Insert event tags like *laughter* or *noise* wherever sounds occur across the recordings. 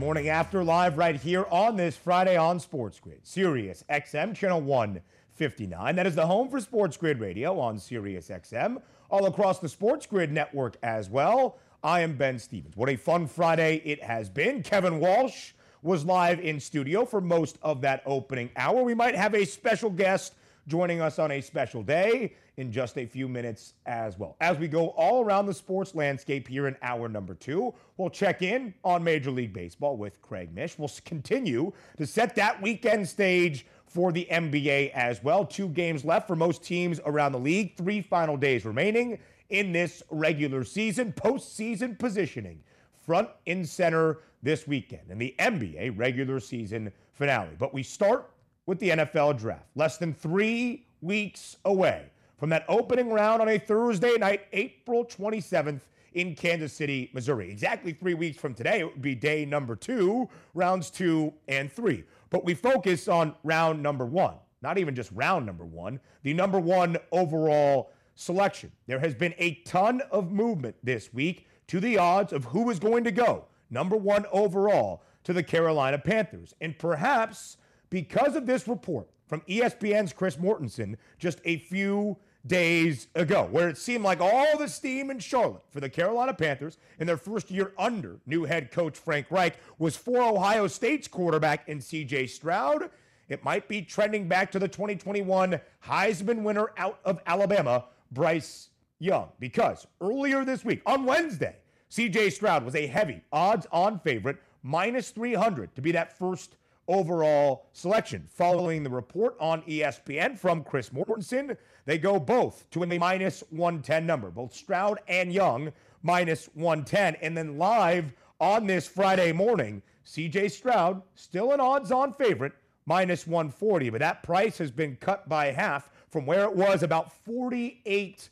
morning after live right here on this Friday on Sports Grid, Sirius XM channel 159. That is the home for Sports Grid Radio on Sirius XM, all across the Sports Grid network as well. I am Ben Stevens. What a fun Friday it has been. Kevin Walsh was live in studio for most of that opening hour. We might have a special guest joining us on a special day in just a few minutes as well. As we go all around the sports landscape here in hour number two, we'll check in on Major League Baseball with Craig Mish. We'll continue to set that weekend stage for the NBA as well. Two games left for most teams around the league, three final days remaining in this regular season, postseason positioning front and center this weekend in the NBA regular season finale. But we start with the NFL draft. Less than three weeks away from that opening round on a Thursday night, April 27th in Kansas City, Missouri. Exactly three weeks from today, it would be day number two, rounds two and three. But we focus on round number one, not even just round number one, the number one overall selection. There has been a ton of movement this week to the odds of who is going to go number one overall to the Carolina Panthers. And perhaps because of this report from ESPN's Chris Mortensen just a few days ago, where it seemed like all the steam in Charlotte for the Carolina Panthers in their first year under new head coach Frank Reich was for Ohio State's quarterback in CJ Stroud. It might be trending back to the 2021 Heisman winner out of Alabama, Bryce Young, because earlier this week, on Wednesday, CJ Stroud was a heavy odds on favorite, minus 300 to be that first overall selection. Following the report on ESPN from Chris Mortensen, they go both to a minus 110 number, both Stroud and Young minus 110. And then live on this Friday morning, CJ Stroud, still an odds on favorite, minus 140. But that price has been cut by half from where it was about 48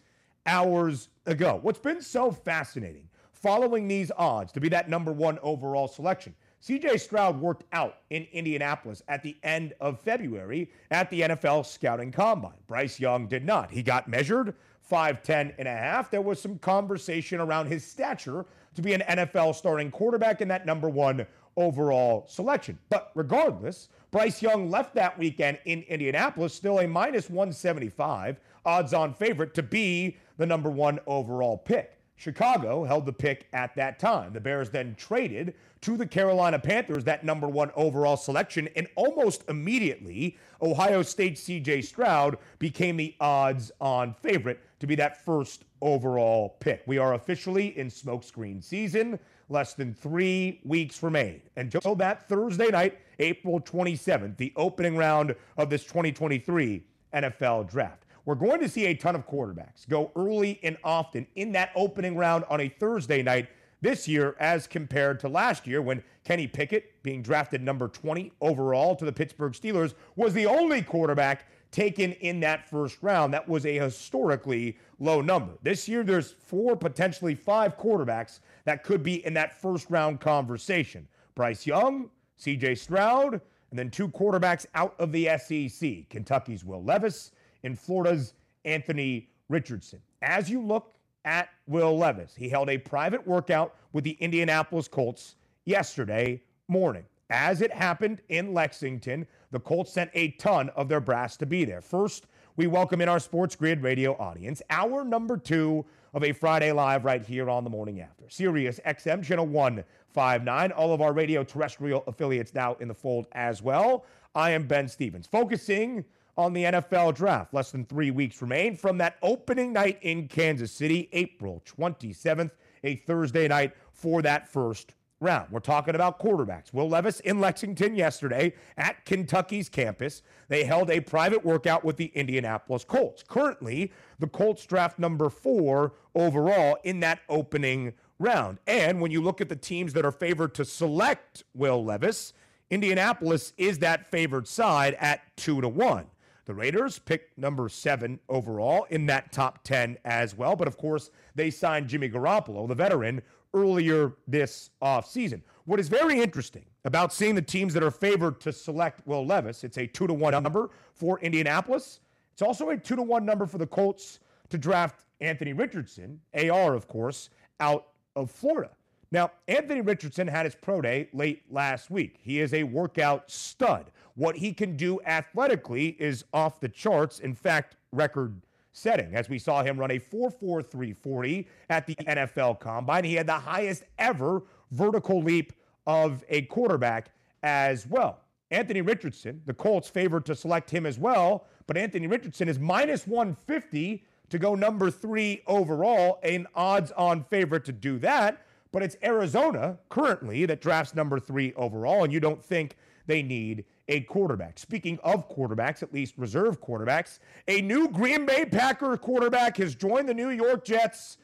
hours ago. What's been so fascinating following these odds to be that number one overall selection CJ Stroud worked out in Indianapolis at the end of February at the NFL scouting combine. Bryce Young did not. He got measured 5'10 and a half. There was some conversation around his stature to be an NFL starting quarterback in that number one overall selection. But regardless, Bryce Young left that weekend in Indianapolis, still a minus 175 odds on favorite to be the number one overall pick. Chicago held the pick at that time. The Bears then traded to the Carolina Panthers that number one overall selection, and almost immediately, Ohio State CJ Stroud became the odds on favorite to be that first overall pick. We are officially in smokescreen season. Less than three weeks remain And until that Thursday night, April 27th, the opening round of this 2023 NFL draft. We're going to see a ton of quarterbacks go early and often in that opening round on a Thursday night this year as compared to last year when Kenny Pickett, being drafted number 20 overall to the Pittsburgh Steelers, was the only quarterback taken in that first round. That was a historically low number. This year, there's four, potentially five quarterbacks that could be in that first round conversation Bryce Young, CJ Stroud, and then two quarterbacks out of the SEC Kentucky's Will Levis in Florida's Anthony Richardson. As you look at Will Levis, he held a private workout with the Indianapolis Colts yesterday morning. As it happened in Lexington, the Colts sent a ton of their brass to be there. First, we welcome in our Sports Grid radio audience, hour number two of a Friday Live right here on the morning after. Sirius XM, channel 159. All of our radio terrestrial affiliates now in the fold as well. I am Ben Stevens, focusing on the NFL draft. Less than three weeks remain from that opening night in Kansas City, April 27th, a Thursday night for that first round. We're talking about quarterbacks. Will Levis in Lexington yesterday at Kentucky's campus. They held a private workout with the Indianapolis Colts. Currently, the Colts draft number four overall in that opening round. And when you look at the teams that are favored to select Will Levis, Indianapolis is that favored side at two to one. The Raiders picked number seven overall in that top 10 as well. But of course, they signed Jimmy Garoppolo, the veteran, earlier this offseason. What is very interesting about seeing the teams that are favored to select Will Levis, it's a two to one number for Indianapolis. It's also a two to one number for the Colts to draft Anthony Richardson, AR, of course, out of Florida. Now, Anthony Richardson had his pro day late last week. He is a workout stud. What he can do athletically is off the charts. In fact, record setting, as we saw him run a 4.4340 at the NFL Combine. He had the highest ever vertical leap of a quarterback as well. Anthony Richardson, the Colts favored to select him as well, but Anthony Richardson is minus 150 to go number three overall, an odds on favorite to do that. But it's Arizona currently that drafts number three overall, and you don't think they need a quarterback. Speaking of quarterbacks, at least reserve quarterbacks, a new Green Bay Packer quarterback has joined the New York Jets,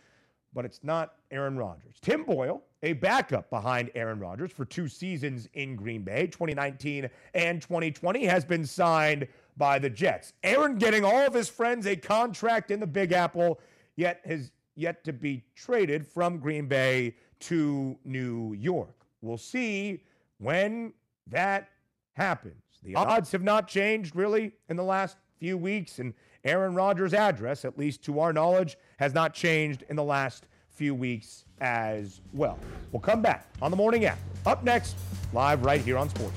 but it's not Aaron Rodgers. Tim Boyle, a backup behind Aaron Rodgers for two seasons in Green Bay, 2019 and 2020, has been signed by the Jets. Aaron getting all of his friends a contract in the Big Apple, yet has yet to be traded from Green Bay to New York. We'll see when that happens. The ah. odds have not changed really in the last few weeks, and Aaron Rodgers' address, at least to our knowledge, has not changed in the last few weeks as well. We'll come back on the morning app. Up next, live right here on Sports.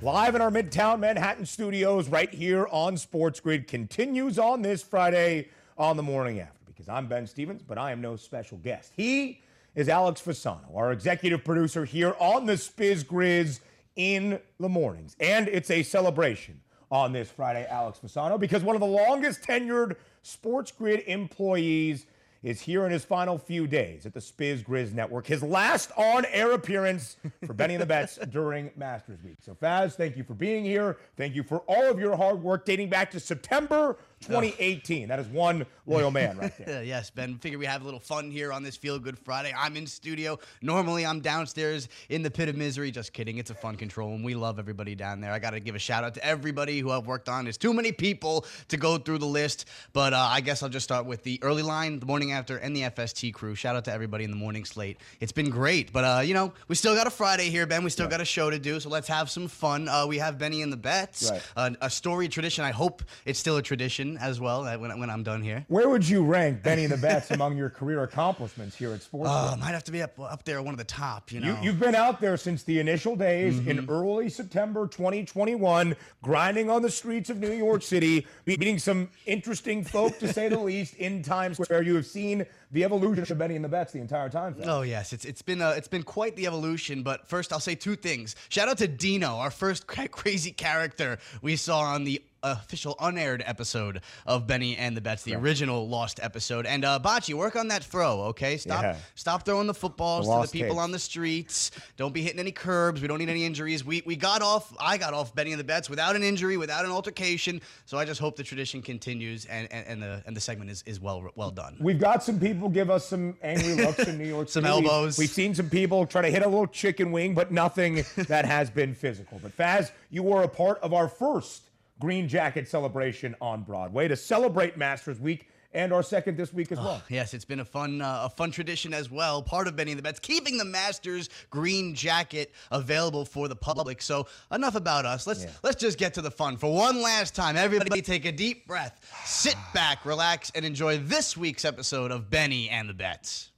live in our Midtown Manhattan studios right here on Sports Grid, continues on this Friday on the morning after. Because I'm Ben Stevens, but I am no special guest. He is Alex Fasano, our executive producer here on the Spiz Grizz in the mornings. And it's a celebration on this Friday, Alex Fasano, because one of the longest tenured Sports Grid employees is here in his final few days at the Spiz Grizz Network. His last on air appearance for Benny and the Bets *laughs* during Masters Week. So, Faz, thank you for being here. Thank you for all of your hard work dating back to September 2018. That is one loyal man right there. *laughs* yes, Ben. Figure we have a little fun here on this Feel Good Friday. I'm in studio. Normally, I'm downstairs in the pit of misery. Just kidding. It's a fun control, and we love everybody down there. I got to give a shout out to everybody who I've worked on. There's too many people to go through the list, but uh, I guess I'll just start with the early line, the morning after, and the FST crew. Shout out to everybody in the morning slate. It's been great, but uh, you know, we still got a Friday here, Ben. We still got a show to do, so let's have some fun. Uh, we have Benny and the Bets, Right. uh, a story tradition. I hope it's still a tradition as well uh, when, when I'm done here. Where would you rank Benny the Bets among your career accomplishments here at Sports Uh, Grid? might have to be up up there, one of the top. You know, You, you've been out there since the initial days in early September 2021, grinding on the streets of New York City, meeting some interesting folk, to say the *laughs* least, in Times Square. You have seen the evolution of Benny and the Bets the entire time. Oh yes, it's it's been uh, it's been quite the evolution. But first, I'll say two things. Shout out to Dino, our first *laughs* crazy character we saw on the official unaired episode of Benny and the Bets, the original lost episode. And uh, Bocce, work on that throw, okay? Stop Yeah. stop throwing the footballs The to the people tapes. on the streets. Don't be hitting any curbs. We don't need any injuries. We we got off. I got off Benny and the Bets without an injury, without an altercation. So I just hope the tradition continues and, and, and the and the segment is, is well well done. We've got some people give us some angry looks in New York *laughs* Some City. Elbows. We've seen some people try to hit a little chicken wing, but nothing that has been physical. But Faz, you were a part of our first Green Jacket celebration on Broadway to celebrate Masters Week and our second this week as well. Yes, it's been a fun, uh, a fun tradition as well. Part of Benny and the Bets, keeping the Masters green jacket available for the public. So enough about us. Let's Yeah. let's just get to the fun for one last time. Everybody, take a deep breath, sit back, relax, and enjoy this week's episode of Benny and the Bets.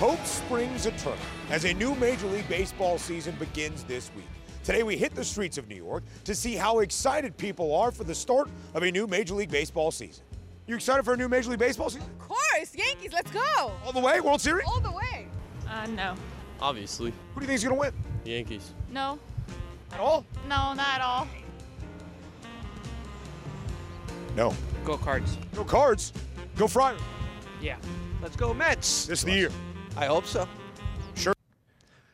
Hope springs eternal as a new Major League Baseball season begins this week. Today, we hit the streets of New York to see how excited people are for the start of a new Major League Baseball season. You excited for a new Major League Baseball season? Of course, Yankees, let's go! All the way, World Series? All the way. Uh, no. Obviously, Who do you think is going to win? Yankees. No. At all? No, not at all. No. Go cards. Go Cards. Go Friar. Yeah. Let's go Mets. This is the year. I hope so. Sure.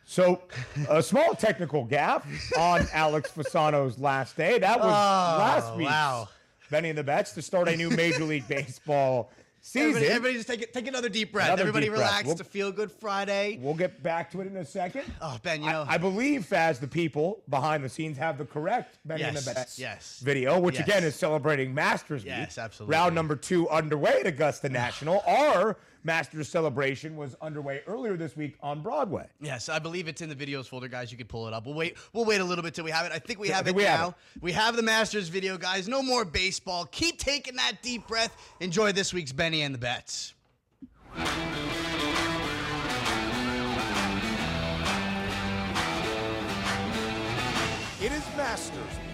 So, a small technical gap on Alex Fasano's last day. That was oh, last week. wow. Benny and the Bets to start a new Major *laughs* League Baseball season. Everybody, everybody just take it, take another deep breath. Another everybody deep breath. relax. We'll- It's a feel good Friday. We'll get back to it in a second. Oh, Ben, you know. I, I believe, Faz, the people behind the scenes have the correct Benny and the Yes, Bets yes. video, which Yes. again is celebrating Masters Week. Yes, absolutely. Round number two underway at Augusta National. Our Masters celebration was underway earlier this week on Broadway. Yes, I believe it's in the videos folder, guys. You can pull it up. We'll wait. We'll wait a little bit till we have it. I think we have think it we have now. it. We have the Masters video, guys. No more baseball. Keep taking that deep breath. Enjoy this week's Benny and the Bets. It is Masters, the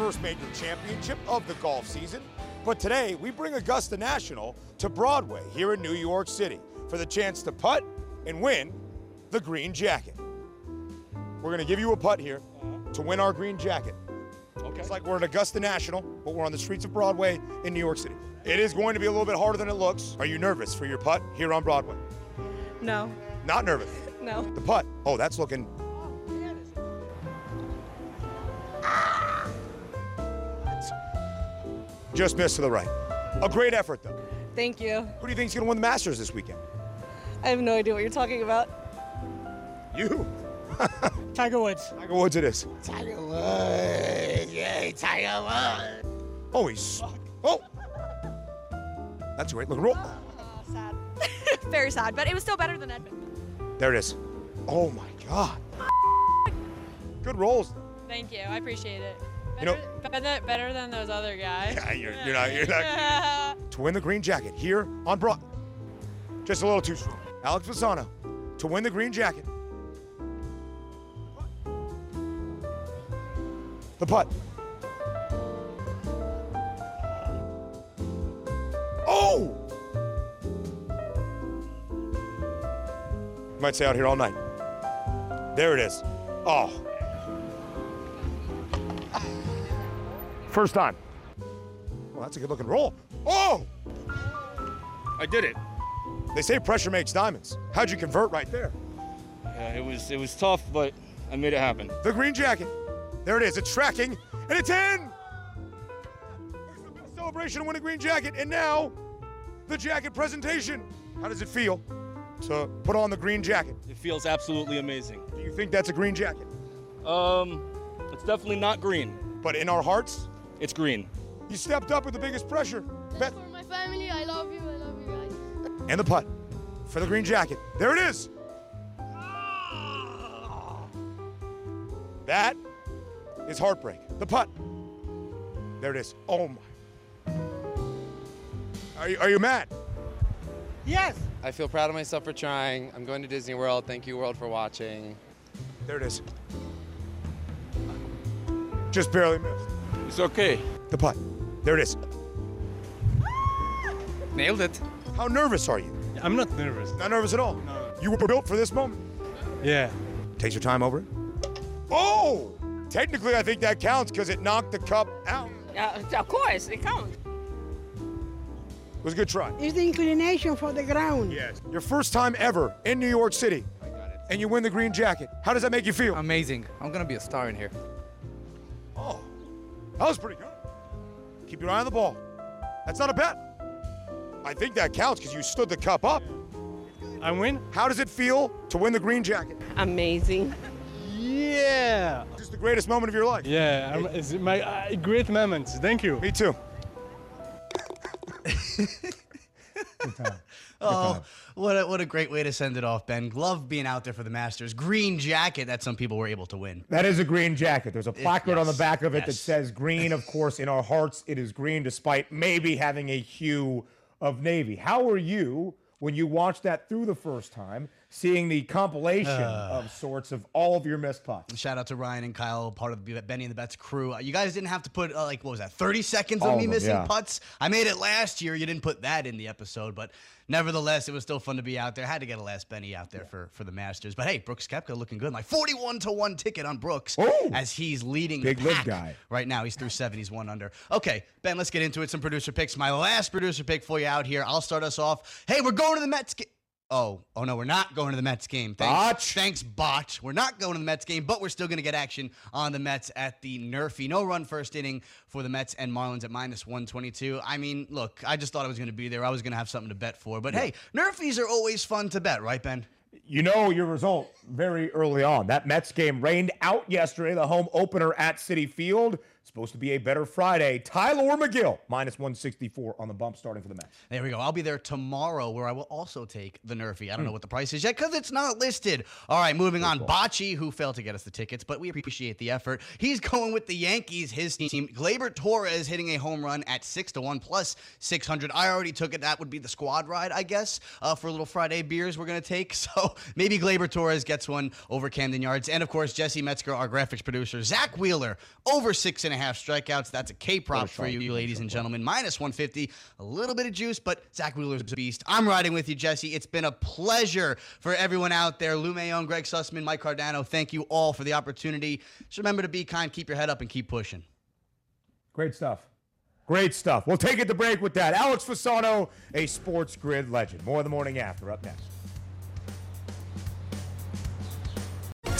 first major championship of the golf season. But today, we bring Augusta National to Broadway here in New York City for the chance to putt and win the green jacket. We're going to give you a putt here uh-huh. to win our green jacket. Okay. It's like we're at Augusta National, but we're on the streets of Broadway in New York City. It is going to be a little bit harder than it looks. Are you nervous for your putt here on Broadway? No, Not nervous. no. The putt. Oh, that's looking. Just missed to the right. A great effort, though. Thank you. Who do you think is going to win the Masters this weekend? I have no idea what you're talking about. You. *laughs* Tiger Woods. Tiger Woods it is. Tiger Woods. Yay, Tiger Woods. Oh, he's. Oh. That's great. Look, roll. Ah, sad. *laughs* Very sad, but it was still better than Edmund. There it is. Oh my God. *laughs* Good rolls. Thank you. I appreciate it. You know- Better, better, than those other guys. Yeah, you're, you're not. You're not. *laughs* to win the green jacket here on Broad. Just a little too strong. Alex Fasano to win the green jacket. The putt. Oh! Might stay out here all night. There it is. Oh. First time. Well, that's a good looking roll. Oh! I did it. They say pressure makes diamonds. How'd you convert right there? Yeah, it was it was tough, but I made it happen. The green jacket. There it is. It's tracking, and it's in. There's the best celebration to win a green jacket, and now the jacket presentation. How does it feel to put on the green jacket? It feels absolutely amazing. Do you think that's a green jacket? Um, it's definitely not green. But in our hearts, It's green. you stepped up with the biggest pressure. Bet- for my family. I love you. I love you guys. and the putt for the green jacket. There it is. That is heartbreak. The putt. There it is. Oh my. Are you, are you mad? Yes. I feel proud of myself for trying. I'm going to Disney World. Thank you, World, for watching. There it is. Just barely missed. It's okay. The putt. There it is. Nailed it. How nervous are you? I'm not nervous. Not nervous at all. You were built for this moment. Yeah. Takes your time over. Oh! Technically, I think that counts because it knocked the cup out. Uh, of course, it counts. It was a good try. It's the inclination for the ground. Yes. Your first time ever in New York City, and you win the green jacket. How does that make you feel? Amazing. I'm going to be a star in here. That was pretty good. Keep your eye on the ball. That's not a bet. I think that counts because you stood the cup up. I win? How does it feel to win the green jacket? Amazing. Yeah. Just the greatest moment of your life. Yeah, I'm, it's my uh, great moment. Thank you. Me too. good *laughs* Oh, what a, what a great way to send it off, Ben. Love being out there for the Masters. Green jacket that some people were able to win. That is a green jacket. There's a placard on the back of it that says green. Of course, in our hearts, it is green, despite maybe having a hue of navy. How were you when you watched that through the first time? Seeing the compilation of sorts of all of your missed putts. Shout out to Ryan and Kyle, part of the Benny and the Bets crew. Uh, You guys didn't have to put uh, like what was that, 30 seconds All of of me them, missing yeah. putts. I made it last year. You didn't put that in the episode, but nevertheless, it was still fun to be out there. Had to get a last Benny out there for for the Masters. But hey, Brooks Koepka looking good. My 41 to one ticket on Brooks Ooh. as he's leading Big live guy. right now. He's through seven. He's one under. Okay, Ben, let's get into it. Some producer picks. My last producer pick for you out here. I'll start us off. Hey, we're going to the Mets. Ga- Oh, oh no, we're not going to the Mets game. Thanks, Botch. thanks, botch. We're not going to the Mets game, but we're still going to get action on the Mets at the Nerfy. No run first inning for the Mets and Marlins at minus 122. I mean, look, I just thought I was going to be there. I was going to have something to bet for. But hey, Nerfies are always fun to bet, right, Ben? You know your result very early on. That Mets game rained out yesterday, the home opener at Citi Field. Supposed to be a better Friday. Tylor Megill, minus 164 on the bump starting for the Mets. There we go. I'll be there tomorrow where I will also take the Nerfy. I don't know what the price is yet because it's not listed. All right, moving on. Bocce, who failed to get us the tickets, but we appreciate the effort. He's going with the Yankees, his team. Gleyber Torres hitting a home run at 6 to 1 plus 600. I already took it. That would be the squad ride, I guess, uh, for little Friday beers we're going to take. *laughs* So maybe Gleyber Torres gets one over Camden Yards. And of course, Jesse Metzger, our graphics producer. Zack Wheeler, over six and a half strikeouts. That's a K prop for you, ladies and gentlemen. Minus 150. A little bit of juice, but Zack Wheeler's a beast. I'm riding with you, Jesse. It's been a pleasure for everyone out there. Lou Mayon, Greg Sussman, Mike Cardano. Thank you all for the opportunity. Just remember to be kind, keep your head up, and keep pushing. Great stuff. Great stuff. We'll take it to break with that. Alex Fasano, a sports grid legend. More of the morning after up next.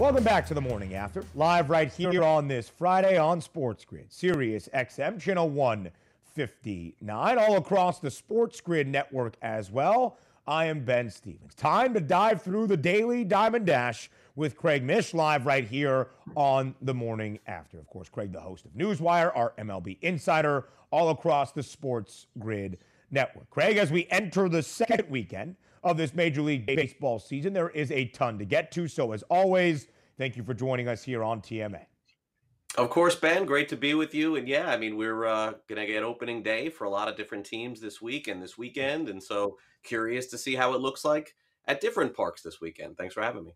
Welcome back to the morning after, live right here on this Friday on Sports Grid, Sirius XM channel 159, all across the Sports Grid network as well. I am Ben Stevens. Time to dive through the daily Diamond Dash with Craig Mish live right here on the morning after. Of course, Craig, the host of Newswire, our MLB insider, all across the Sports Grid network. Craig, as we enter the second weekend of this Major League Baseball season, there is a ton to get to. So, as always, thank you for joining us here on TMA. Of course, Ben, great to be with you. And yeah, I mean, we're uh, going to get opening day for a lot of different teams this week and this weekend. And so curious to see how it looks like at different parks this weekend. Thanks for having me.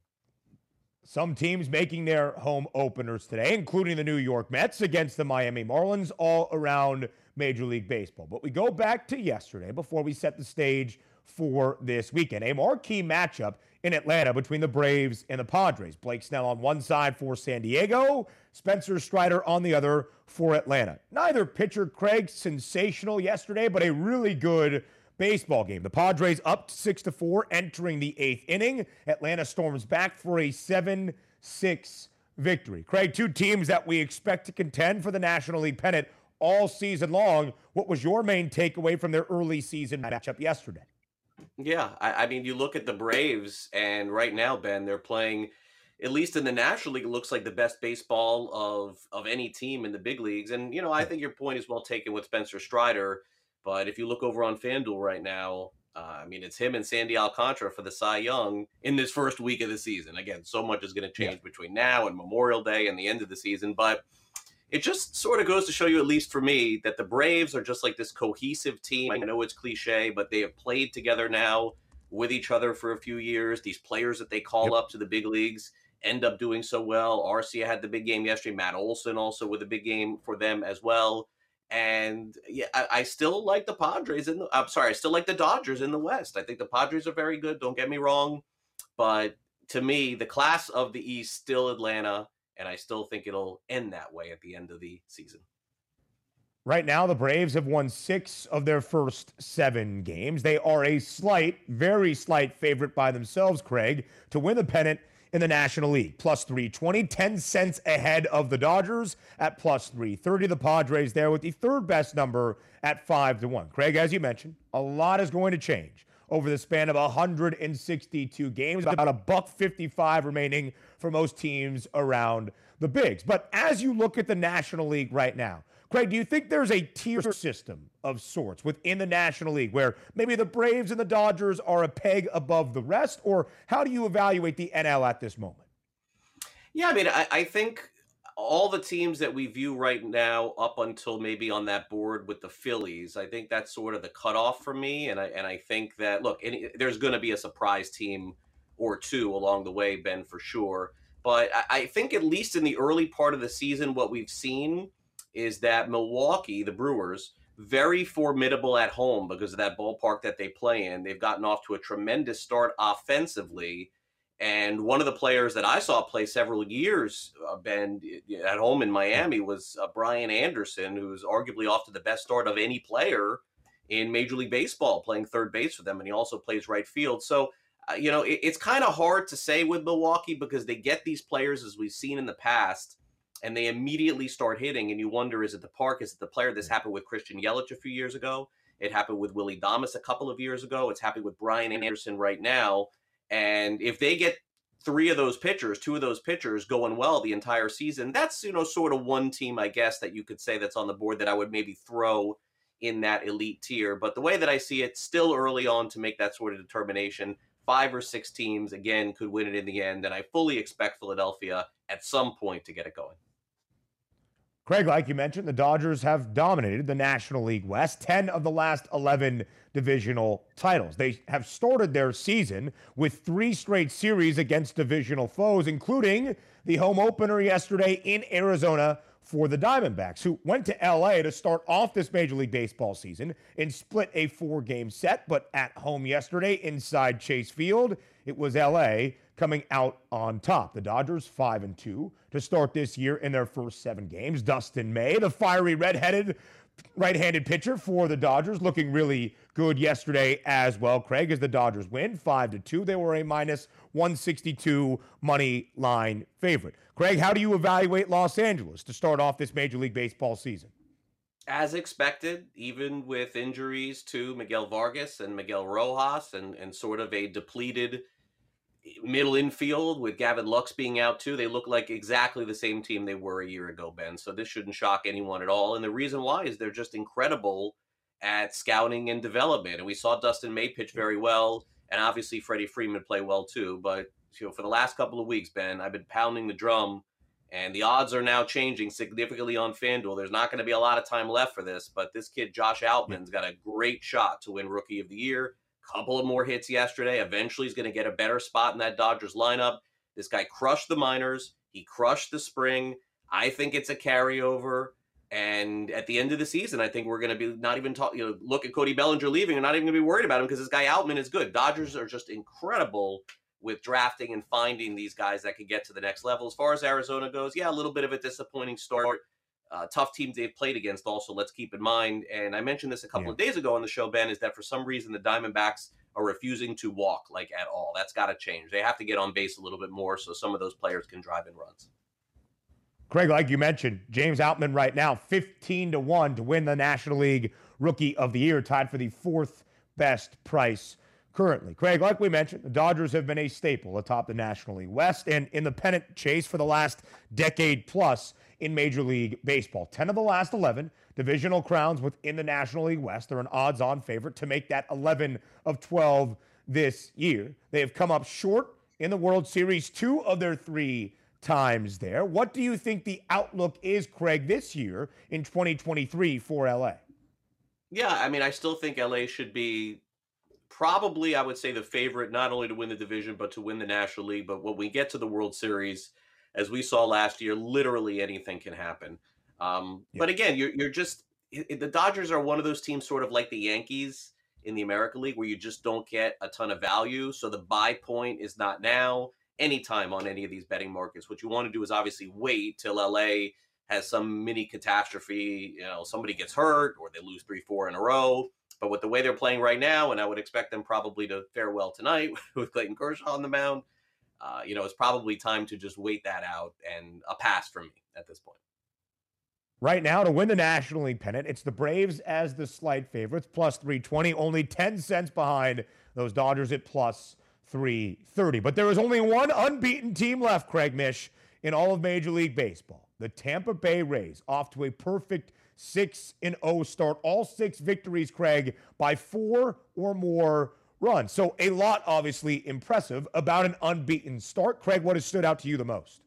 Some teams making their home openers today, including the New York Mets against the Miami Marlins, all around Major League Baseball. But we go back to yesterday before we set the stage for this weekend. A marquee matchup in Atlanta between the Braves and the Padres. Blake Snell on one side for San Diego, Spencer Strider on the other for Atlanta. Neither pitcher, Craig, sensational yesterday, but a really good baseball game. The Padres up 6 to 4 entering the 8th inning. Atlanta storms back for a 7-6 victory. Craig, two teams that we expect to contend for the National League pennant all season long. What was your main takeaway from their early season matchup yesterday? Yeah, I, I mean, you look at the Braves, and right now, Ben, they're playing, at least in the National League, it looks like the best baseball of of any team in the big leagues. And you know, I think your point is well taken with Spencer Strider. But if you look over on FanDuel right now, uh, I mean, it's him and Sandy Alcantara for the Cy Young in this first week of the season. Again, so much is going to change yeah. between now and Memorial Day and the end of the season, but it just sort of goes to show you, at least for me, that the Braves are just like this cohesive team. I know it's cliche, but they have played together now with each other for a few years. These players that they call yep. up to the big leagues end up doing so well. Arcia had the big game yesterday. Matt Olson also with a big game for them as well. And yeah, I, I still like the Padres in the. I'm sorry, I still like the Dodgers in the West. I think the Padres are very good. Don't get me wrong, but to me, the class of the East still Atlanta and I still think it'll end that way at the end of the season. Right now, the Braves have won six of their first seven games. They are a slight, very slight favorite by themselves, Craig, to win the pennant in the National League. Plus 320, 10 cents ahead of the Dodgers at plus 330. The Padres there with the third best number at 5 to 1. Craig, as you mentioned, a lot is going to change over the span of 162 games, about a buck 55 remaining for most teams around the bigs. But as you look at the National League right now, Craig, do you think there's a tier system of sorts within the National League where maybe the Braves and the Dodgers are a peg above the rest? Or how do you evaluate the NL at this moment? Yeah, I mean, I, I think all the teams that we view right now, up until maybe on that board with the Phillies, I think that's sort of the cutoff for me. And I and I think that look, any, there's going to be a surprise team or two along the way, Ben, for sure. But I, I think at least in the early part of the season, what we've seen is that Milwaukee, the Brewers, very formidable at home because of that ballpark that they play in. They've gotten off to a tremendous start offensively. And one of the players that I saw play several years, uh, Ben, at home in Miami was uh, Brian Anderson, who's arguably off to the best start of any player in Major League Baseball, playing third base for them. And he also plays right field. So, uh, you know, it, it's kind of hard to say with Milwaukee because they get these players, as we've seen in the past, and they immediately start hitting, and you wonder, is it the park? Is it the player? This happened with Christian Yelich a few years ago. It happened with Willy Adames a couple of years ago. It's happening with Brian Anderson right now. And if they get three of those pitchers, two of those pitchers going well the entire season, that's you know sort of one team, I guess, that you could say that's on the board that I would maybe throw in that elite tier. But the way that I see it, still early on to make that sort of determination. Five or six teams again could win it in the end, and I fully expect Philadelphia at some point to get it going. Craig, like you mentioned, the Dodgers have dominated the National League West, 10 of the last 11 divisional titles. They have started their season with three straight series against divisional foes, including the home opener yesterday in Arizona for the Diamondbacks, who went to LA to start off this Major League Baseball season and split a four game set. But at home yesterday inside Chase Field, it was LA coming out on top. The Dodgers 5 and 2 to start this year in their first 7 games. Dustin May, the fiery red-headed right-handed pitcher for the Dodgers looking really good yesterday as well. Craig as the Dodgers win 5 to 2. They were a minus 162 money line favorite. Craig, how do you evaluate Los Angeles to start off this Major League Baseball season? As expected, even with injuries to Miguel Vargas and Miguel Rojas and, and sort of a depleted middle infield with Gavin Lux being out too, they look like exactly the same team they were a year ago, Ben. So this shouldn't shock anyone at all. And the reason why is they're just incredible at scouting and development. And we saw Dustin May pitch very well, and obviously Freddie Freeman play well too. But you know, for the last couple of weeks, Ben, I've been pounding the drum, and the odds are now changing significantly on FanDuel. There's not going to be a lot of time left for this, but this kid Josh Outman's got a great shot to win Rookie of the Year couple of more hits yesterday. Eventually, he's going to get a better spot in that Dodgers lineup. This guy crushed the minors. He crushed the spring. I think it's a carryover. And at the end of the season, I think we're going to be not even talking. You know, look at Cody Bellinger leaving. and not even going to be worried about him because this guy Outman is good. Dodgers are just incredible with drafting and finding these guys that can get to the next level. As far as Arizona goes, yeah, a little bit of a disappointing start uh, tough teams they've played against also let's keep in mind and i mentioned this a couple yeah. of days ago on the show ben is that for some reason the diamondbacks are refusing to walk like at all that's got to change they have to get on base a little bit more so some of those players can drive in runs craig like you mentioned james outman right now 15 to 1 to win the national league rookie of the year tied for the fourth best price currently. Craig, like we mentioned, the Dodgers have been a staple atop the National League West and in the pennant chase for the last decade plus in Major League Baseball. 10 of the last 11 divisional crowns within the National League West. They're an odds on favorite to make that 11 of 12 this year. They have come up short in the World Series two of their three times there. What do you think the outlook is, Craig, this year in 2023 for LA? Yeah, I mean, I still think LA should be probably, I would say, the favorite not only to win the division, but to win the National League. But when we get to the World Series, as we saw last year, literally anything can happen. Um, yeah. But again, you're you're just the Dodgers are one of those teams, sort of like the Yankees in the American League, where you just don't get a ton of value. So the buy point is not now, anytime on any of these betting markets. What you want to do is obviously wait till LA has some mini catastrophe. You know, somebody gets hurt or they lose three, four in a row. But with the way they're playing right now, and I would expect them probably to fare well tonight *laughs* with Clayton Kershaw on the mound, uh, you know, it's probably time to just wait that out and a pass for me at this point. Right now, to win the National League pennant, it's the Braves as the slight favorites, plus 320, only 10 cents behind those Dodgers at plus 330. But there is only one unbeaten team left, Craig Mish, in all of Major League Baseball. The Tampa Bay Rays off to a perfect 6 and 0 start. All six victories, Craig, by four or more runs. So a lot obviously impressive about an unbeaten start. Craig, what has stood out to you the most?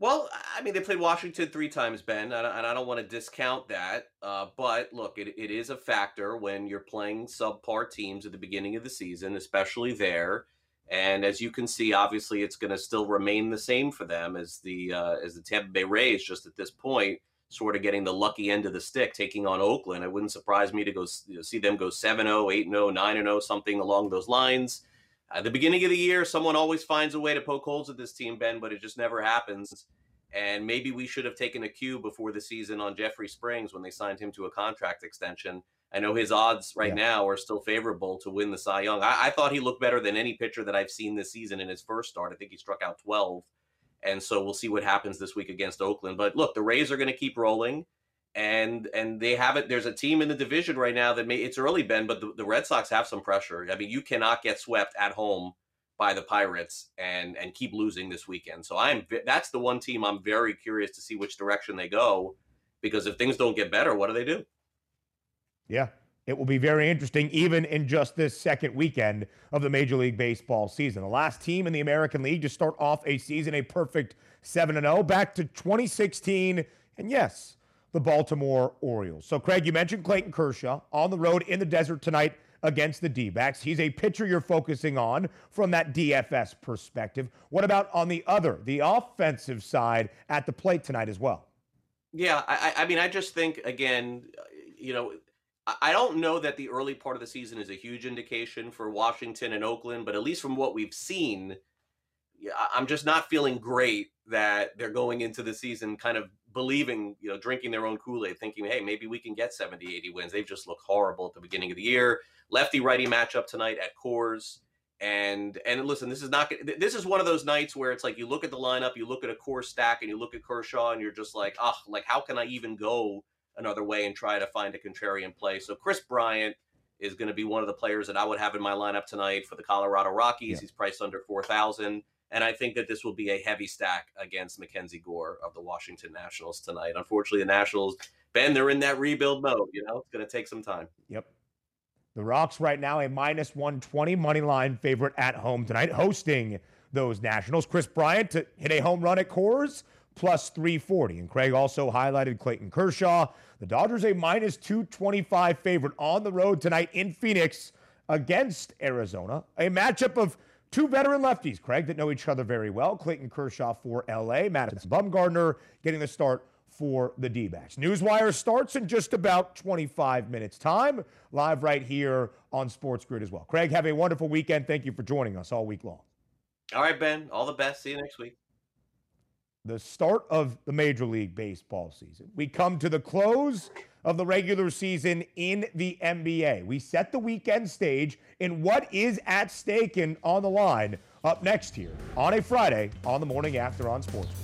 Well, I mean, they played Washington three times, Ben, and I don't want to discount that. Uh, but look, it, it is a factor when you're playing subpar teams at the beginning of the season, especially there. And as you can see, obviously, it's going to still remain the same for them as the uh, as the Tampa Bay Rays. Just at this point, sort of getting the lucky end of the stick, taking on Oakland. It wouldn't surprise me to go you know, see them go 7 0, 8 0, 9 0, something along those lines. At the beginning of the year, someone always finds a way to poke holes at this team, Ben, but it just never happens. And maybe we should have taken a cue before the season on Jeffrey Springs when they signed him to a contract extension. I know his odds right yeah. now are still favorable to win the Cy Young. I, I, thought he looked better than any pitcher that I've seen this season in his first start. I think he struck out 12. And so we'll see what happens this week against Oakland. But look, the Rays are going to keep rolling. And and they have it. There's a team in the division right now that may it's early, Ben, but the, the Red Sox have some pressure. I mean, you cannot get swept at home by the Pirates and and keep losing this weekend. So I'm that's the one team I'm very curious to see which direction they go because if things don't get better, what do they do? Yeah, it will be very interesting, even in just this second weekend of the Major League Baseball season. The last team in the American League to start off a season a perfect 7 0 back to 2016. And yes, the Baltimore Orioles. So, Craig, you mentioned Clayton Kershaw on the road in the desert tonight against the D backs. He's a pitcher you're focusing on from that DFS perspective. What about on the other, the offensive side at the plate tonight as well? Yeah, I, I mean, I just think, again, you know, I don't know that the early part of the season is a huge indication for Washington and Oakland, but at least from what we've seen, I'm just not feeling great that they're going into the season kind of believing, you know, drinking their own Kool Aid, thinking, hey, maybe we can get 70, 80 wins. They've just looked horrible at the beginning of the year. Lefty righty matchup tonight at Coors. And and listen, this is not this is one of those nights where it's like you look at the lineup, you look at a core stack, and you look at Kershaw, and you're just like, oh, like how can I even go another way and try to find a contrarian play. So Kris Bryant is going to be one of the players that I would have in my lineup tonight for the Colorado Rockies. Yeah. He's priced under 4,000. And I think that this will be a heavy stack against MacKenzie Gore of the Washington Nationals tonight. Unfortunately, the Nationals, Ben, they're in that rebuild mode. You know, it's going to take some time. Yep. The Rocks right now a minus 120 money line favorite at home tonight, hosting those Nationals. Kris Bryant to hit a home run at Coors plus 340. And Craig also highlighted Clayton Kershaw. The Dodgers a minus 225 favorite on the road tonight in Phoenix against Arizona. A matchup of two veteran lefties, Craig, that know each other very well. Clayton Kershaw for LA, Madison Bumgarner getting the start for the D backs. Newswire starts in just about 25 minutes' time, live right here on Sports Grid as well. Craig, have a wonderful weekend. Thank you for joining us all week long. All right, Ben. All the best. See you next week the start of the Major League Baseball season. We come to the close of the regular season in the NBA. We set the weekend stage in what is at stake and on the line up next here on a Friday on the morning after on Sports.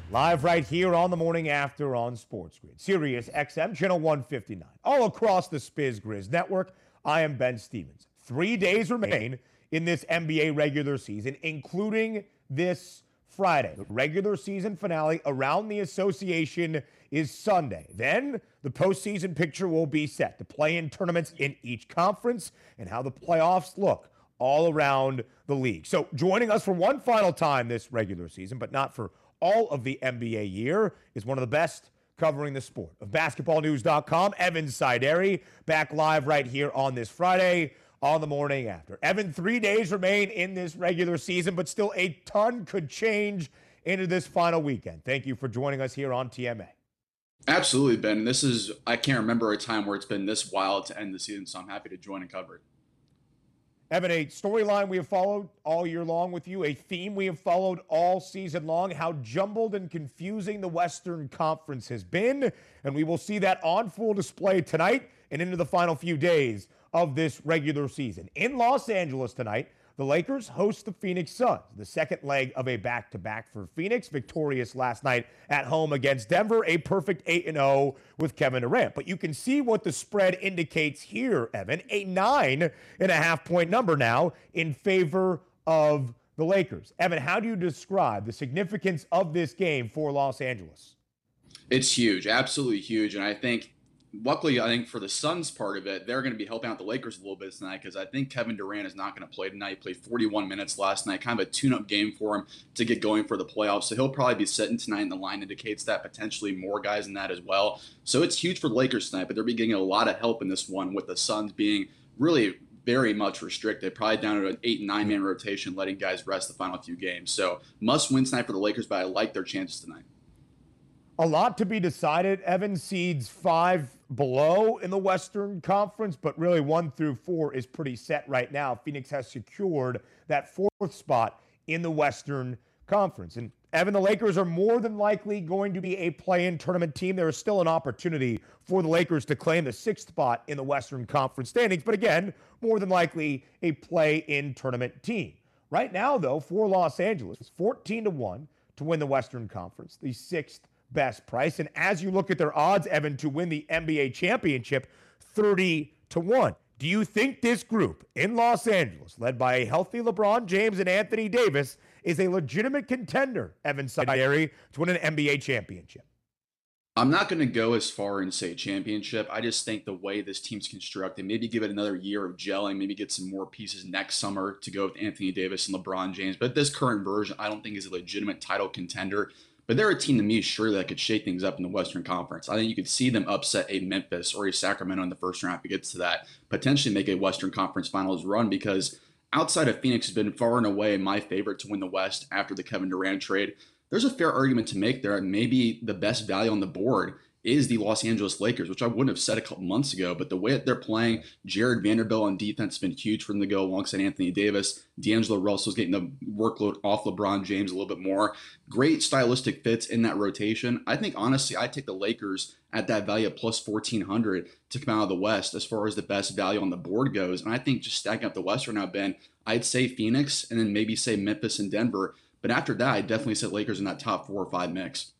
Live right here on the morning after on Sports Grid, Sirius XM, channel 159. All across the Spiz Grizz network, I am Ben Stevens. Three days remain in this NBA regular season, including this Friday. The regular season finale around the association is Sunday. Then the postseason picture will be set. The play in tournaments in each conference and how the playoffs look all around the league. So joining us for one final time this regular season, but not for all of the NBA year, is one of the best covering the sport of basketballnews.com. Evan Sidery back live right here on this Friday on the morning after. Evan, three days remain in this regular season, but still a ton could change into this final weekend. Thank you for joining us here on TMA. Absolutely, Ben. This is, I can't remember a time where it's been this wild to end the season, so I'm happy to join and cover it. Evan, a storyline we have followed all year long with you, a theme we have followed all season long, how jumbled and confusing the Western Conference has been. And we will see that on full display tonight and into the final few days of this regular season. In Los Angeles tonight, the Lakers host the Phoenix Suns, the second leg of a back to back for Phoenix, victorious last night at home against Denver, a perfect 8 0 with Kevin Durant. But you can see what the spread indicates here, Evan, a nine and a half point number now in favor of the Lakers. Evan, how do you describe the significance of this game for Los Angeles? It's huge, absolutely huge. And I think luckily, I think for the Suns part of it, they're going to be helping out the Lakers a little bit tonight because I think Kevin Durant is not going to play tonight. He played 41 minutes last night, kind of a tune-up game for him to get going for the playoffs. So he'll probably be sitting tonight, and the line indicates that potentially more guys in that as well. So it's huge for the Lakers tonight, but they're be getting a lot of help in this one with the Suns being really very much restricted, probably down to an eight and nine man rotation, letting guys rest the final few games. So must win tonight for the Lakers, but I like their chances tonight. A lot to be decided. Evan seeds five below in the Western Conference, but really one through four is pretty set right now. Phoenix has secured that fourth spot in the Western Conference. And Evan, the Lakers are more than likely going to be a play in tournament team. There is still an opportunity for the Lakers to claim the sixth spot in the Western Conference standings, but again, more than likely a play in tournament team. Right now, though, for Los Angeles, it's 14 to 1 to win the Western Conference, the sixth best price. And as you look at their odds, Evan, to win the NBA championship, 30 to 1. Do you think this group in Los Angeles, led by a healthy LeBron James and Anthony Davis, is a legitimate contender, Evan Sidery, to win an NBA championship? I'm not going to go as far and say championship. I just think the way this team's constructed, maybe give it another year of gelling, maybe get some more pieces next summer to go with Anthony Davis and LeBron James. But this current version, I don't think is a legitimate title contender. But they're a team to me, sure, that could shake things up in the Western Conference. I think you could see them upset a Memphis or a Sacramento in the first round if it gets to that. Potentially make a Western Conference Finals run because outside of Phoenix has been far and away my favorite to win the West after the Kevin Durant trade. There's a fair argument to make there. Maybe the best value on the board is the Los Angeles Lakers, which I wouldn't have said a couple months ago. But the way that they're playing, Jarred Vanderbilt on defense has been huge for them to go alongside Anthony Davis. D'Angelo Russell's getting the workload off LeBron James a little bit more. Great stylistic fits in that rotation. I think honestly, I take the Lakers at that value of plus 1400 to come out of the West as far as the best value on the board goes. And I think just stacking up the West right now, Ben, I'd say Phoenix and then maybe say Memphis and Denver. But after that, I definitely set Lakers in that top four or five mix.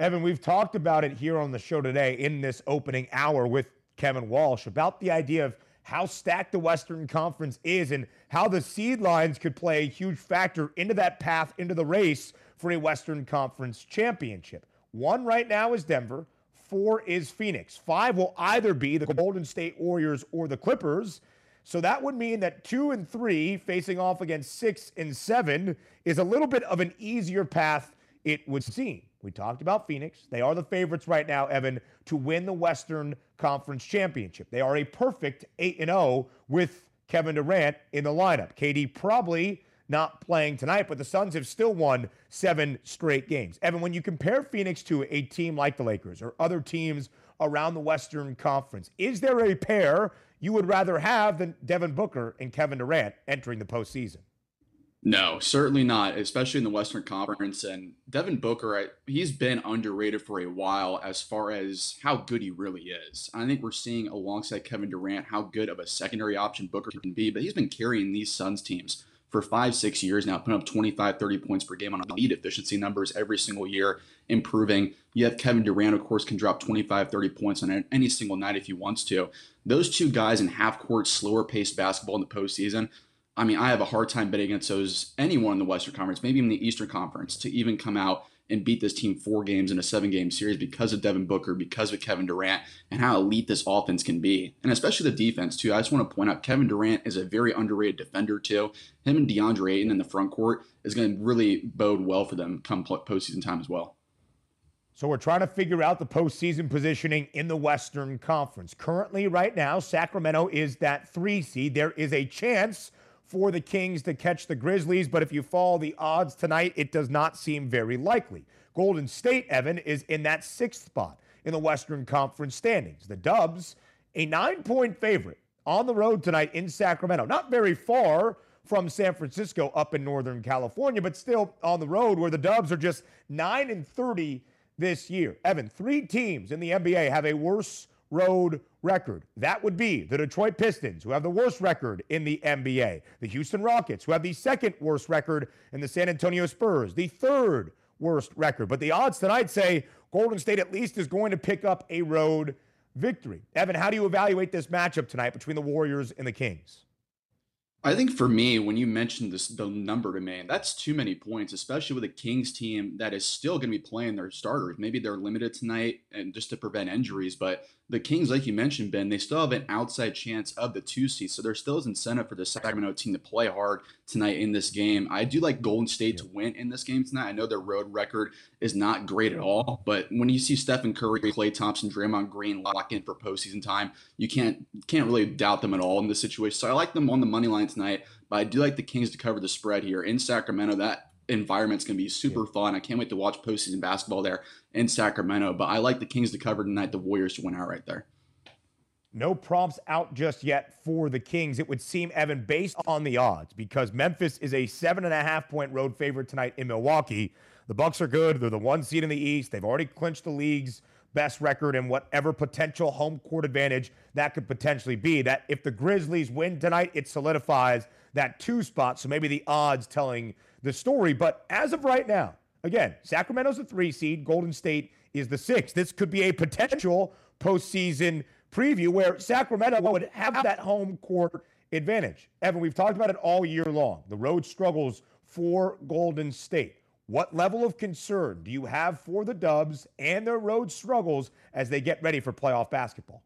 Evan, we've talked about it here on the show today in this opening hour with Kevin Walsh about the idea of how stacked the Western Conference is and how the seed lines could play a huge factor into that path into the race for a Western Conference championship. One right now is Denver, four is Phoenix. Five will either be the Golden State Warriors or the Clippers. So that would mean that two and three facing off against six and seven is a little bit of an easier path, it would seem. We talked about Phoenix. They are the favorites right now, Evan, to win the Western Conference Championship. They are a perfect 8 0 with Kevin Durant in the lineup. KD probably not playing tonight, but the Suns have still won seven straight games. Evan, when you compare Phoenix to a team like the Lakers or other teams around the Western Conference, is there a pair you would rather have than Devin Booker and Kevin Durant entering the postseason? No, certainly not, especially in the Western Conference. And Devin Booker, he's been underrated for a while as far as how good he really is. I think we're seeing alongside Kevin Durant how good of a secondary option Booker can be, but he's been carrying these Suns teams for five, six years now, putting up 25, 30 points per game on elite efficiency numbers every single year, improving. You have Kevin Durant, of course, can drop 25, 30 points on any single night if he wants to. Those two guys in half court, slower paced basketball in the postseason I mean, I have a hard time betting against those anyone in the Western Conference, maybe even the Eastern Conference, to even come out and beat this team four games in a seven game series because of Devin Booker, because of Kevin Durant, and how elite this offense can be. And especially the defense, too. I just want to point out Kevin Durant is a very underrated defender, too. Him and DeAndre Ayton in the front court is going to really bode well for them come postseason time as well. So we're trying to figure out the postseason positioning in the Western Conference. Currently, right now, Sacramento is that three seed. There is a chance for the Kings to catch the Grizzlies, but if you follow the odds tonight, it does not seem very likely. Golden State, Evan, is in that sixth spot in the Western Conference standings. The Dubs, a nine point favorite on the road tonight in Sacramento. Not very far from San Francisco up in Northern California, but still on the road where the Dubs are just 9 and 30 this year. Evan, three teams in the NBA have a worse road record. That would be the Detroit Pistons, who have the worst record in the NBA, the Houston Rockets, who have the second worst record, and the San Antonio Spurs, the third worst record. But the odds tonight say Golden State at least is going to pick up a road victory. Evan, how do you evaluate this matchup tonight between the Warriors and the Kings? I think for me, when you mentioned this, the number to me, that's too many points, especially with a Kings team that is still going to be playing their starters. Maybe they're limited tonight and just to prevent injuries, but the Kings, like you mentioned, Ben, they still have an outside chance of the two seed. So there still is incentive for the Sacramento team to play hard tonight in this game. I do like Golden State to win in this game tonight. I know their road record is not great at all, but when you see Stephen Curry, Klay Thompson, Draymond Green lock in for postseason time, you can't can't really doubt them at all in this situation. So I like them on the money line tonight, but I do like the Kings to cover the spread here in Sacramento. That environment's going to be super yeah. fun. I can't wait to watch postseason basketball there in Sacramento. But I like the Kings to cover tonight, the Warriors to win out right there. No prompts out just yet for the Kings. It would seem, Evan, based on the odds, because Memphis is a seven and a half point road favorite tonight in Milwaukee. The Bucks are good. They're the one seed in the East. They've already clinched the league's best record and whatever potential home court advantage that could potentially be. That if the Grizzlies win tonight, it solidifies that two spot. So maybe the odds telling the story. But as of right now, again, Sacramento's a three seed, Golden State is the six. This could be a potential postseason preview where Sacramento would have that home court advantage. Evan, we've talked about it all year long. The road struggles for Golden State. What level of concern do you have for the Dubs and their road struggles as they get ready for playoff basketball?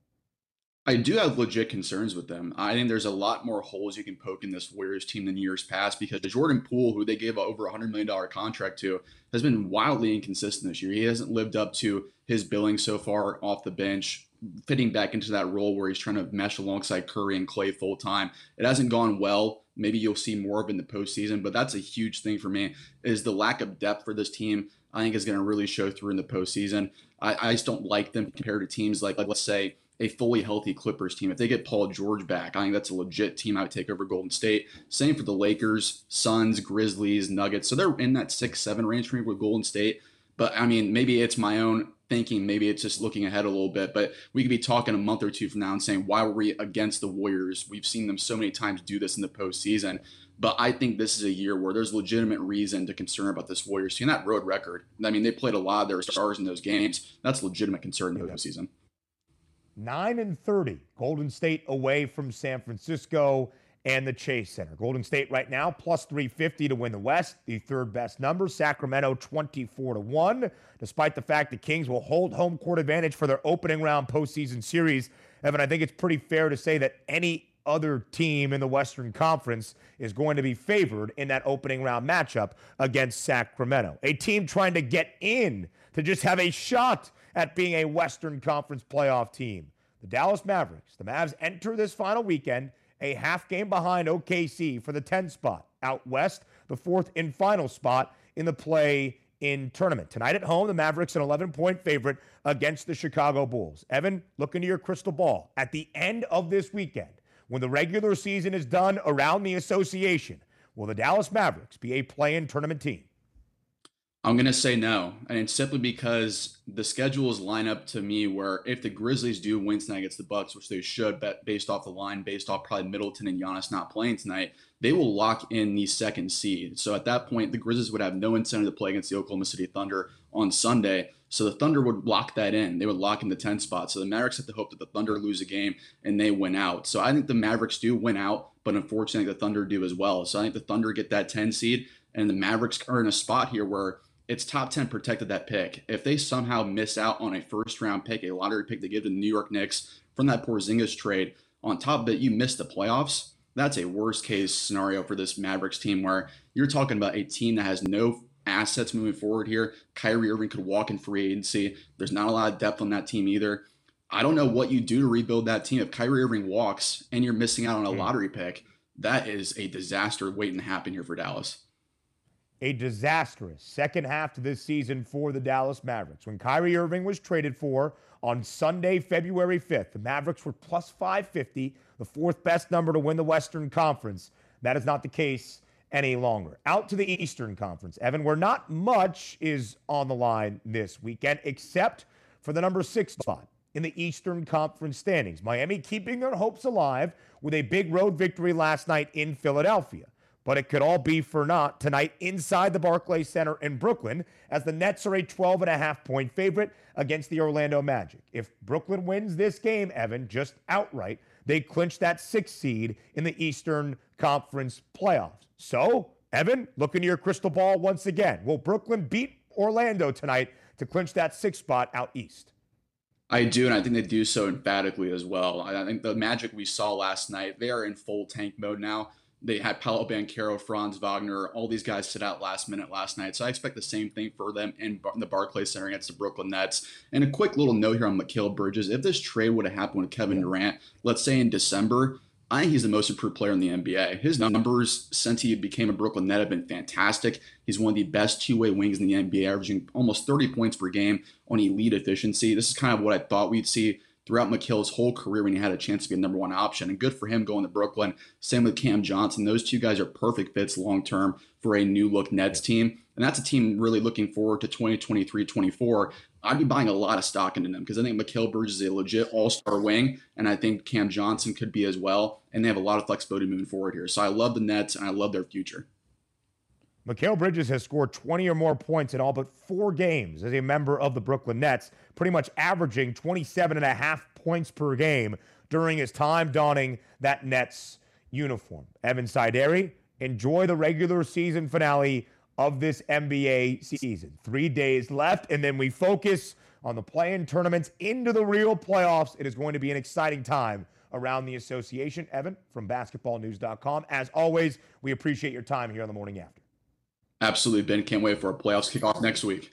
I do have legit concerns with them. I think there's a lot more holes you can poke in this Warriors team than years past because Jordan Poole, who they gave over a $100 million contract to, has been wildly inconsistent this year. He hasn't lived up to his billing so far off the bench, fitting back into that role where he's trying to mesh alongside Curry and Klay full time. It hasn't gone well. Maybe you'll see more of in the postseason, but that's a huge thing for me is the lack of depth for this team. I think is going to really show through in the postseason. I, I just don't like them compared to teams like, like let's say, a fully healthy Clippers team. If they get Paul George back, I think that's a legit team I would take over Golden State. Same for the Lakers, Suns, Grizzlies, Nuggets. So they're in that six, seven range for me with Golden State. But I mean, maybe it's my own thinking. Maybe it's just looking ahead a little bit. But we could be talking a month or two from now and saying, why were we against the Warriors? We've seen them so many times do this in the postseason. But I think this is a year where there's legitimate reason to concern about this Warriors team. That road record. I mean, they played a lot of their stars in those games. That's legitimate concern in the postseason. 9 and 30. Golden State away from San Francisco and the Chase Center. Golden State right now plus 350 to win the West, the third best number. Sacramento 24 to 1. Despite the fact the Kings will hold home court advantage for their opening round postseason series, Evan, I think it's pretty fair to say that any other team in the Western Conference is going to be favored in that opening round matchup against Sacramento. A team trying to get in to just have a shot at being a Western Conference playoff team. The Dallas Mavericks, the Mavs enter this final weekend a half game behind OKC for the 10 spot. Out west, the fourth and final spot in the play in tournament. Tonight at home, the Mavericks an 11 point favorite against the Chicago Bulls. Evan, look into your crystal ball. At the end of this weekend, when the regular season is done around the association, will the Dallas Mavericks be a play in tournament team? I'm going to say no. And it's simply because the schedules line up to me where if the Grizzlies do win tonight against the Bucks, which they should, bet based off the line, based off probably Middleton and Giannis not playing tonight, they will lock in the second seed. So at that point, the Grizzlies would have no incentive to play against the Oklahoma City Thunder on Sunday. So the Thunder would lock that in. They would lock in the 10 spot. So the Mavericks have to hope that the Thunder lose a game and they win out. So I think the Mavericks do win out, but unfortunately the Thunder do as well. So I think the Thunder get that 10 seed and the Mavericks are in a spot here where it's top 10 protected that pick. If they somehow miss out on a first round pick, a lottery pick they give to the New York Knicks from that Porzingis trade, on top of it, you miss the playoffs. That's a worst case scenario for this Mavericks team where you're talking about a team that has no assets moving forward here. Kyrie Irving could walk in free agency. There's not a lot of depth on that team either. I don't know what you do to rebuild that team. If Kyrie Irving walks and you're missing out on a hmm. lottery pick, that is a disaster waiting to happen here for Dallas. A disastrous second half to this season for the Dallas Mavericks. When Kyrie Irving was traded for on Sunday, February 5th, the Mavericks were plus 550, the fourth best number to win the Western Conference. That is not the case any longer. Out to the Eastern Conference, Evan, where not much is on the line this weekend, except for the number six spot in the Eastern Conference standings. Miami keeping their hopes alive with a big road victory last night in Philadelphia. But it could all be for naught tonight inside the Barclays Center in Brooklyn as the Nets are a 12 and a half point favorite against the Orlando Magic. If Brooklyn wins this game, Evan, just outright, they clinch that sixth seed in the Eastern Conference playoffs. So, Evan, look into your crystal ball once again. Will Brooklyn beat Orlando tonight to clinch that sixth spot out east? I do, and I think they do so emphatically as well. I think the magic we saw last night, they are in full tank mode now. They had Paolo Banchero, Franz Wagner, all these guys sit out last minute last night. So I expect the same thing for them in the Barclays Center against the Brooklyn Nets. And a quick little note here on Mikal Bridges. If this trade would have happened with Kevin Durant, let's say in December, I think he's the most improved player in the NBA. His numbers since he became a Brooklyn Net have been fantastic. He's one of the best two-way wings in the NBA, averaging almost 30 points per game on elite efficiency. This is kind of what I thought we'd see throughout Mikal's whole career when he had a chance to be a number one option. And good for him going to Brooklyn. Same with Cam Johnson. Those two guys are perfect fits long term for a new look Nets team. And that's a team really looking forward to 2023 24. I'd be buying a lot of stock into them because I think Mikal Bridges is a legit all star wing. And I think Cam Johnson could be as well. And they have a lot of flexibility moving forward here. So I love the Nets and I love their future. Mikal Bridges has scored 20 or more points in all but four games as a member of the Brooklyn Nets, pretty much averaging 27 and a half points per game during his time donning that Nets uniform. Evan Sidery, enjoy the regular season finale of this NBA season. Three days left, and then we focus on the play-in tournaments into the real playoffs. It is going to be an exciting time around the association. Evan from basketballnews.com. As always, we appreciate your time here on the morning after. Absolutely, Ben. Can't wait for our playoffs kickoff next week.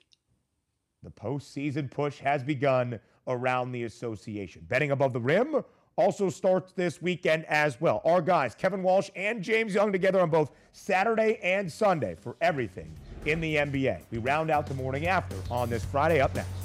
The postseason push has begun around the association. Betting above the rim also starts this weekend as well. Our guys, Kevin Walsh and James Young, together on both Saturday and Sunday for everything in the NBA. We round out the morning after on this Friday up next.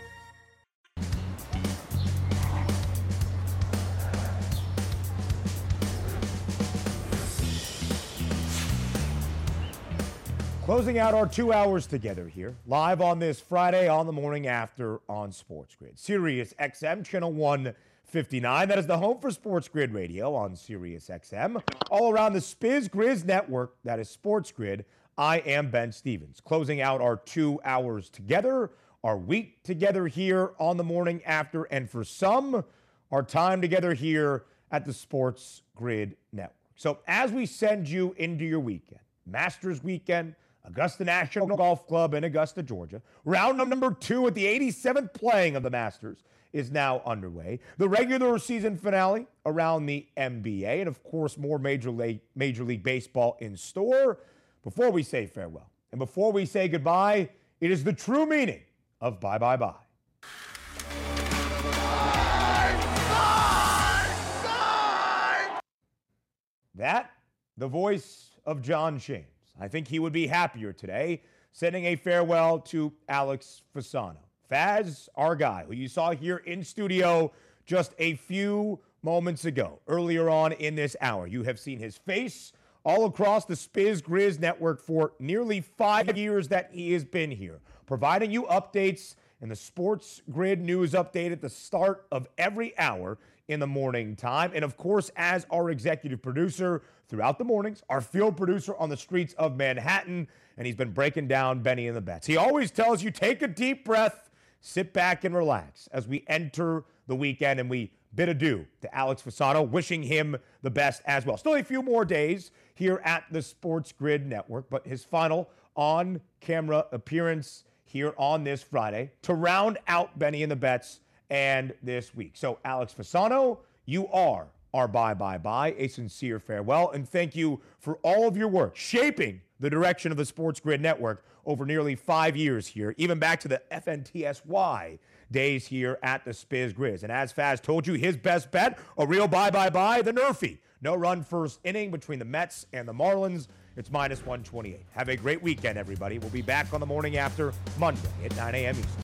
Closing out our two hours together here, live on this Friday on the morning after on Sports Grid. Sirius XM, channel 159. That is the home for Sports Grid Radio on Sirius XM. All around the Spiz Grizz network, that is Sports Grid. I am Ben Stevens. Closing out our two hours together, our week together here on the morning after, and for some, our time together here at the Sports Grid Network. So as we send you into your weekend, Masters weekend, Augusta National Golf Club in Augusta, Georgia. Round number two at the 87th playing of the Masters is now underway. The regular season finale around the NBA, and of course, more Major League, Major League Baseball in store. Before we say farewell and before we say goodbye, it is the true meaning of bye bye bye. That, the voice of John Shane. I think he would be happier today, sending a farewell to Alex Fasano. Faz, our guy, who you saw here in studio just a few moments ago, earlier on in this hour. You have seen his face all across the Spiz Grizz network for nearly five years that he has been here, providing you updates and the Sports Grid news update at the start of every hour in the morning time. And of course, as our executive producer throughout the mornings, our field producer on the streets of Manhattan, and he's been breaking down Benny and the Bets. He always tells you take a deep breath, sit back and relax as we enter the weekend and we bid adieu to Alex Fasano, wishing him the best as well. Still a few more days here at the Sports Grid Network, but his final on camera appearance here on this Friday to round out Benny and the Bets and this week. So, Alex Fasano, you are our bye bye bye, a sincere farewell, and thank you for all of your work shaping the direction of the Sports Grid Network over nearly five years here, even back to the FNTSY days here at the Spiz Grizz. And as Faz told you, his best bet, a real bye bye bye, the Nerfy. No run first inning between the Mets and the Marlins. It's minus 128. Have a great weekend, everybody. We'll be back on the morning after Monday at 9 a.m. Eastern.